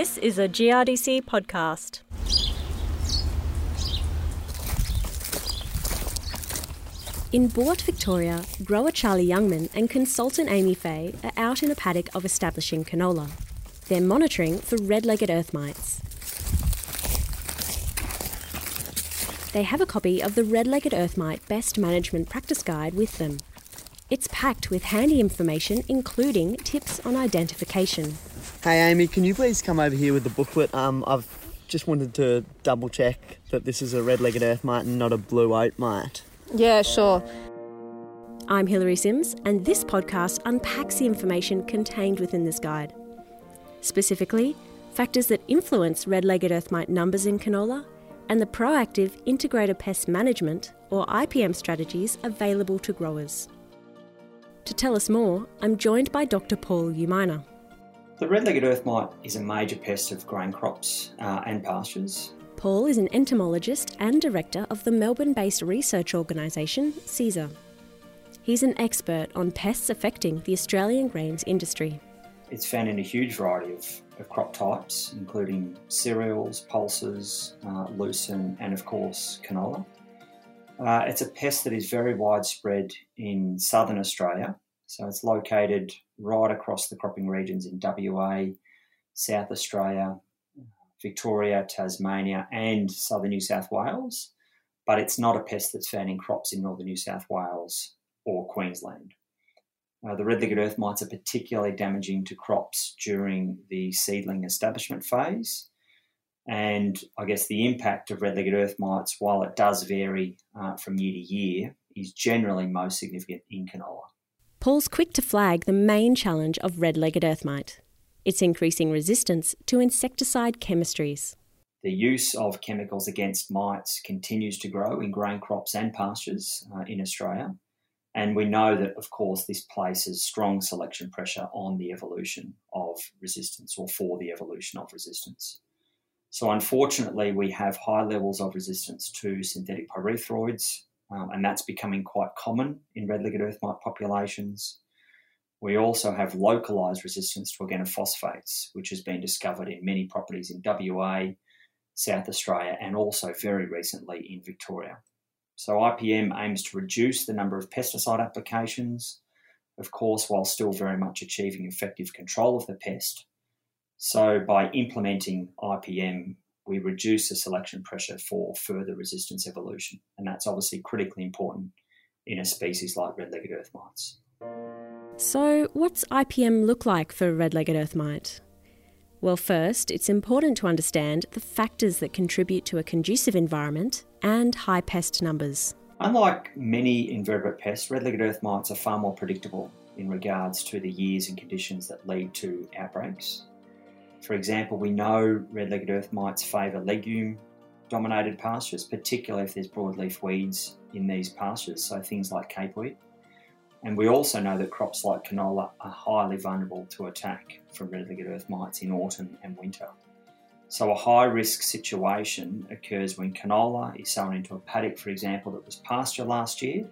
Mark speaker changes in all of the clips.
Speaker 1: This is a GRDC podcast. In Boort, Victoria, grower Charlie Youngman and consultant Amy Fay are out in a paddock of establishing canola. They're monitoring for red legged earth mites. They have a copy of the Red Legged Earth Mite Best Management Practice Guide with them. It's packed with handy information, including tips on identification.
Speaker 2: Hey Amy, can you please come over here with the booklet? Um, I've just wanted to double check that this is a red-legged earth mite and not a blue oat mite.
Speaker 3: Yeah, sure.
Speaker 1: I'm Hilary Sims, and this podcast unpacks the information contained within this guide. Specifically, factors that influence red legged earth mite numbers in canola and the proactive integrated pest management or IPM strategies available to growers. To tell us more, I'm joined by Dr. Paul Umina.
Speaker 4: The red-legged earth mite is a major pest of grain crops uh, and pastures.
Speaker 1: Paul is an entomologist and director of the Melbourne based research organisation Cesar. He's an expert on pests affecting the Australian grains industry.
Speaker 4: It's found in a huge variety of, of crop types, including cereals, pulses, uh, lucerne, and of course canola. Uh, it's a pest that is very widespread in southern Australia, so it's located right across the cropping regions in WA, South Australia, Victoria, Tasmania, and southern New South Wales. But it's not a pest that's found in crops in northern New South Wales or Queensland. Uh, the red legged earth mites are particularly damaging to crops during the seedling establishment phase. And I guess the impact of red legged earth mites, while it does vary uh, from year to year, is generally most significant in canola.
Speaker 1: Paul's quick to flag the main challenge of red legged earth mite its increasing resistance to insecticide chemistries.
Speaker 4: The use of chemicals against mites continues to grow in grain crops and pastures uh, in Australia. And we know that, of course, this places strong selection pressure on the evolution of resistance or for the evolution of resistance. So, unfortunately, we have high levels of resistance to synthetic pyrethroids, um, and that's becoming quite common in red legged earth mite populations. We also have localized resistance to organophosphates, which has been discovered in many properties in WA, South Australia, and also very recently in Victoria. So, IPM aims to reduce the number of pesticide applications, of course, while still very much achieving effective control of the pest. So, by implementing IPM, we reduce the selection pressure for further resistance evolution, and that's obviously critically important in a species like red legged earth mites.
Speaker 1: So, what's IPM look like for red legged earth mite? Well, first, it's important to understand the factors that contribute to a conducive environment and high pest numbers.
Speaker 4: Unlike many invertebrate pests, red legged earth mites are far more predictable in regards to the years and conditions that lead to outbreaks. For example, we know red legged earth mites favour legume dominated pastures, particularly if there's broadleaf weeds in these pastures, so things like capeweed. And we also know that crops like canola are highly vulnerable to attack from red-legged earth mites in autumn and winter. So a high risk situation occurs when canola is sown into a paddock, for example, that was pasture last year,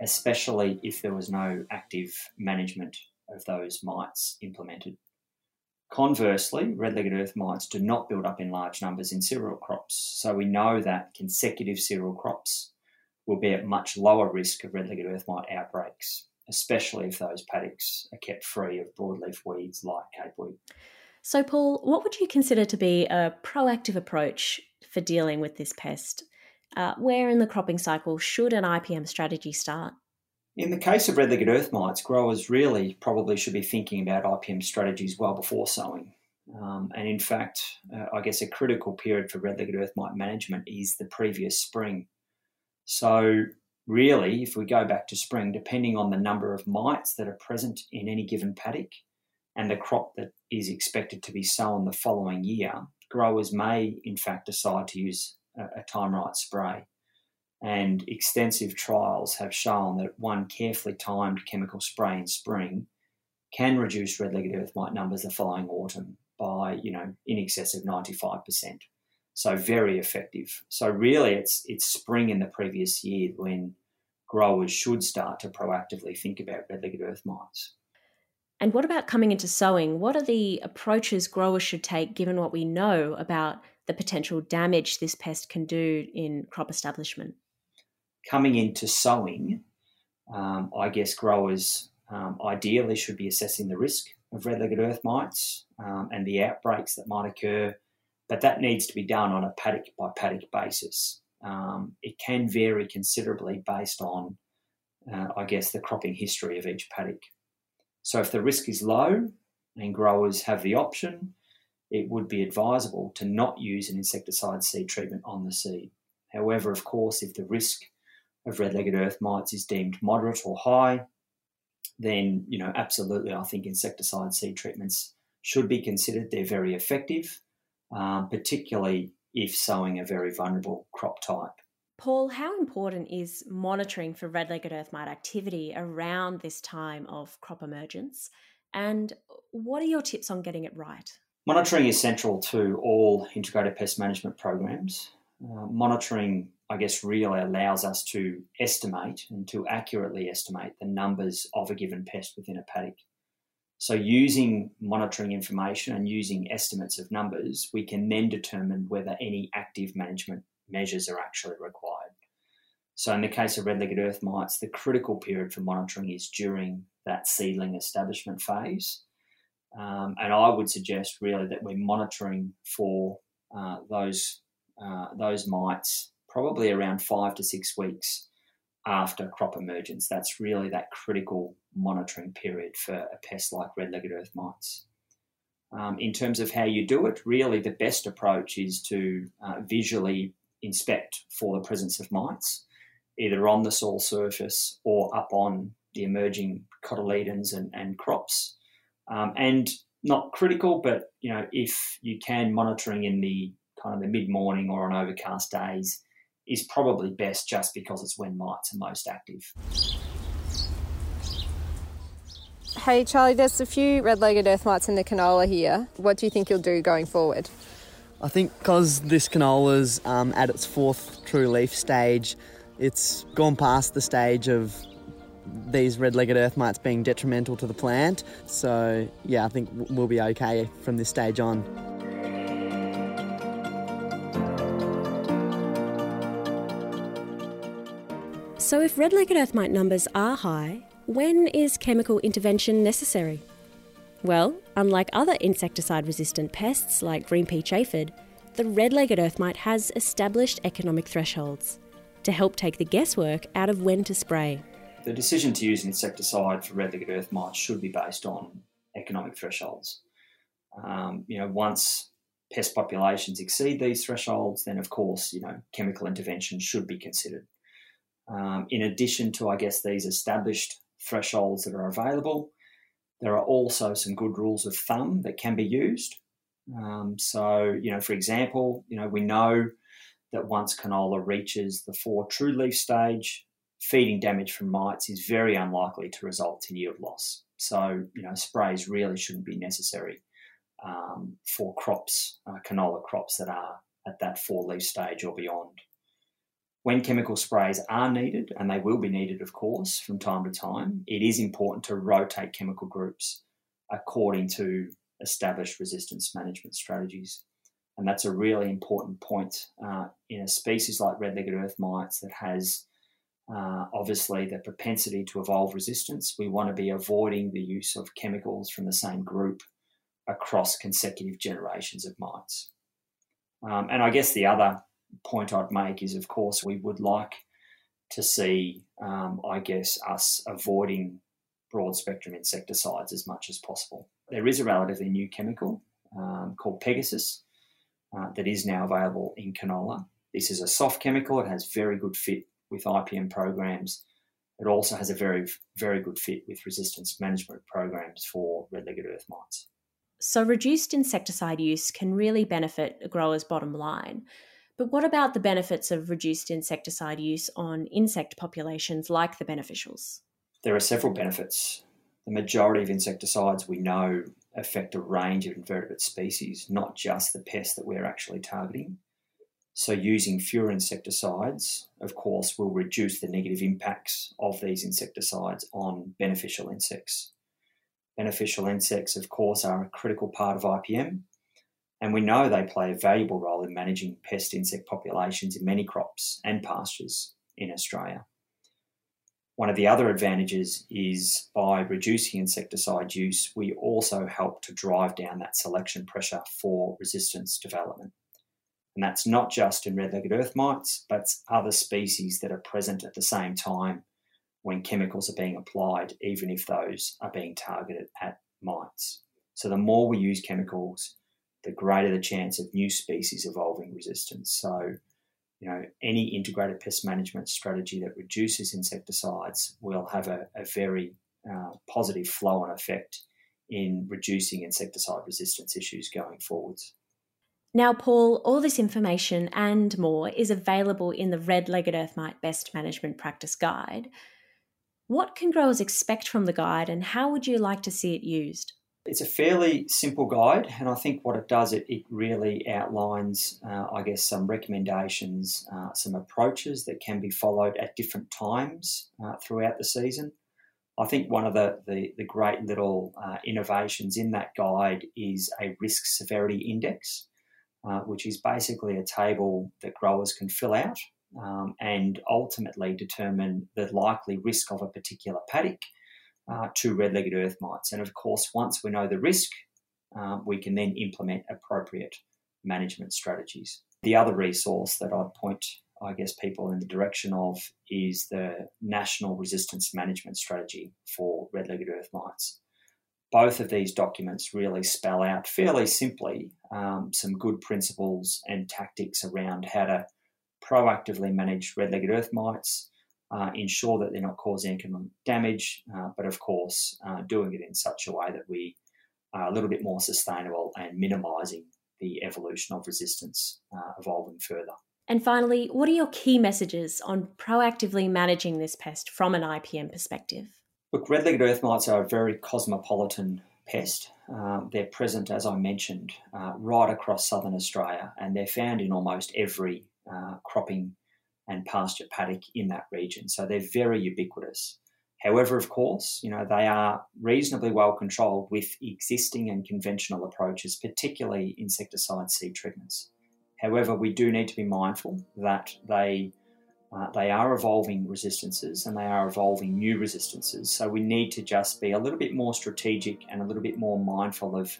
Speaker 4: especially if there was no active management of those mites implemented. Conversely, red-legged earth mites do not build up in large numbers in cereal crops, so we know that consecutive cereal crops will be at much lower risk of red-legged earth mite outbreaks, especially if those paddocks are kept free of broadleaf weeds like capeweed.
Speaker 1: So, Paul, what would you consider to be a proactive approach for dealing with this pest? Uh, where in the cropping cycle should an IPM strategy start?
Speaker 4: In the case of red-legged earth mites, growers really probably should be thinking about IPM strategies well before sowing. Um, and in fact, uh, I guess a critical period for red-legged earth mite management is the previous spring. So, really, if we go back to spring, depending on the number of mites that are present in any given paddock and the crop that is expected to be sown the following year, growers may, in fact, decide to use a, a TIMERITE spray. And extensive trials have shown that one carefully timed chemical spray in spring can reduce red-legged earth mite numbers the following autumn by, you know, in excess of 95%. So very effective. So really, it's it's spring in the previous year when growers should start to proactively think about red-legged earth mites.
Speaker 1: And what about coming into sowing? What are the approaches growers should take given what we know about the potential damage this pest can do in crop establishment?
Speaker 4: Coming into sowing, um, I guess growers um, ideally should be assessing the risk of red-legged earth mites um, and the outbreaks that might occur, but that needs to be done on a paddock by paddock basis. Um, it can vary considerably based on, uh, I guess, the cropping history of each paddock. So if the risk is low and growers have the option, it would be advisable to not use an insecticide seed treatment on the seed. However, of course, if the risk of red-legged earth mites is deemed moderate or high, then you know absolutely, I think insecticide seed treatments should be considered. They're very effective, um, particularly if sowing a very vulnerable crop type.
Speaker 1: Paul, how important is monitoring for red legged earth mite activity around this time of crop emergence? And what are your tips on getting it right?
Speaker 4: Monitoring is central to all integrated pest management programs. Uh, monitoring, I guess, really allows us to estimate and to accurately estimate the numbers of a given pest within a paddock. So, using monitoring information and using estimates of numbers, we can then determine whether any active management measures are actually required. So, in the case of red legged earth mites, the critical period for monitoring is during that seedling establishment phase. Um, and I would suggest really that we're monitoring for uh, those uh, those mites probably around five to six weeks after crop emergence. That's really that critical monitoring period for a pest like red legged earth mites. Um, in terms of how you do it, really the best approach is to uh, visually inspect for the presence of mites, either on the soil surface or up on the emerging cotyledons and, and crops. Um, and not critical, but you know, if you can, monitoring in the kind of the mid morning or on overcast days is probably best just because it's when mites are most active.
Speaker 3: Hey Charlie, there's a few red-legged earth mites in the canola here. What do you think you'll do going forward?
Speaker 2: I think because this canola's um, at its fourth true leaf stage, it's gone past the stage of these red-legged earth mites being detrimental to the plant. So yeah, I think we'll be okay from this stage on.
Speaker 1: So if red-legged earth mite numbers are high, when is chemical intervention necessary? Well, unlike other insecticide resistant pests like green peach aphid, the red legged earth mite has established economic thresholds to help take the guesswork out of when to spray.
Speaker 4: The decision to use insecticide for red legged earth mites should be based on economic thresholds. Um, you know, once pest populations exceed these thresholds, then of course, you know, chemical intervention should be considered. Um, in addition to, I guess, these established thresholds that are available, there are also some good rules of thumb that can be used. Um, so, you know, for example, you know, we know that once canola reaches the four true leaf stage, feeding damage from mites is very unlikely to result in yield loss. So, you know, sprays really shouldn't be necessary um, for crops, uh, canola crops that are at that four leaf stage or beyond. When chemical sprays are needed, and they will be needed, of course, from time to time, it is important to rotate chemical groups according to established resistance management strategies. And that's a really important point uh, in a species like red legged earth mites that has uh, obviously the propensity to evolve resistance. We want to be avoiding the use of chemicals from the same group across consecutive generations of mites. Um, and I guess the other point I'd make is, of course, we would like to see, um, I guess, us avoiding broad spectrum insecticides as much as possible. There is a relatively new chemical um, called Pegasus uh, that is now available in canola. This is a soft chemical, it has very good fit with IPM programs. It also has a very, very good fit with resistance management programs for red legged earth mites.
Speaker 1: So, reduced insecticide use can really benefit a grower's bottom line. But what about the benefits of reduced insecticide use on insect populations like the beneficials?
Speaker 4: There are several benefits. The majority of insecticides we know affect a range of invertebrate species, not just the pests that we're actually targeting. So, using fewer insecticides, of course, will reduce the negative impacts of these insecticides on beneficial insects. Beneficial insects, of course, are a critical part of IPM, and we know they play a valuable role in managing pest insect populations in many crops and pastures in Australia. One of the other advantages is by reducing insecticide use, we also help to drive down that selection pressure for resistance development. And that's not just in red legged earth mites, but other species that are present at the same time when chemicals are being applied, even if those are being targeted at mites. So the more we use chemicals, the greater the chance of new species evolving resistance. So you know, any integrated pest management strategy that reduces insecticides will have a, a very uh, positive flow on effect in reducing insecticide resistance issues going forwards.
Speaker 1: Now, Paul, all this information and more is available in the Red Legged Earth Mite Best Management Practice Guide. What can growers expect from the guide and how would you like to see it used?
Speaker 4: It's a fairly simple guide, and I think what it does, it, it really outlines, uh, I guess, some recommendations, uh, some approaches that can be followed at different times uh, throughout the season. I think one of the, the, the great little uh, innovations in that guide is a risk severity index, uh, which is basically a table that growers can fill out um, and ultimately determine the likely risk of a particular paddock uh, to red legged earth mites. And of course, once we know the risk, uh, we can then implement appropriate management strategies. The other resource that I'd point, I guess, people in the direction of is the National Resistance Management Strategy for red legged earth mites. Both of these documents really spell out fairly simply um, some good principles and tactics around how to proactively manage red legged earth mites, uh, ensure that they're not causing economic damage, uh, but of course, uh, doing it in such a way that we are a little bit more sustainable and minimising the evolution of resistance uh, evolving further.
Speaker 1: And finally, what are your key messages on proactively managing this pest from an IPM perspective?
Speaker 4: Look, red legged earth mites are a very cosmopolitan pest. Uh, they're present, as I mentioned, uh, right across southern Australia, and they're found in almost every uh, cropping and pasture paddock in that region. So they're very ubiquitous. However, of course, you know, they are reasonably well controlled with existing and conventional approaches, particularly insecticide seed treatments. However, we do need to be mindful that they uh, they are evolving resistances and they are evolving new resistances. So we need to just be a little bit more strategic and a little bit more mindful of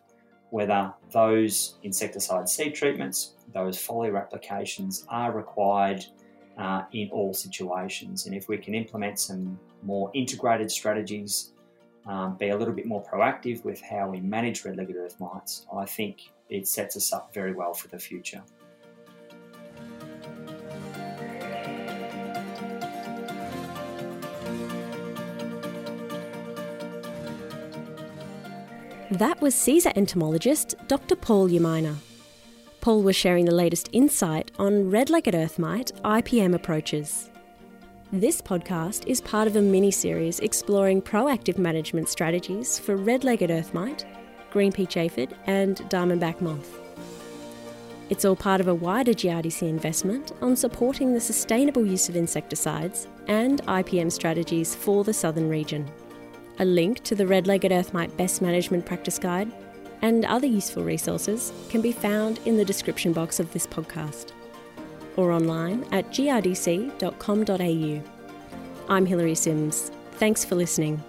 Speaker 4: whether those insecticide seed treatments, those foliar applications are required uh, in all situations. And if we can implement some more integrated strategies, um, be a little bit more proactive with how we manage red legged earth mites, I think it sets us up very well for the future.
Speaker 1: That was Cesar entomologist Dr. Paul Umina. Paul was sharing the latest insight on red legged earth mite IPM approaches. This podcast is part of a mini series exploring proactive management strategies for red legged earth mite, green peach aphid, and diamondback moth. It's all part of a wider GRDC investment on supporting the sustainable use of insecticides and IPM strategies for the southern region. A link to the Red Legged Earth Mite Best Management Practice Guide and other useful resources can be found in the description box of this podcast or online at grdc.com.au. I'm Hilary Sims. Thanks for listening.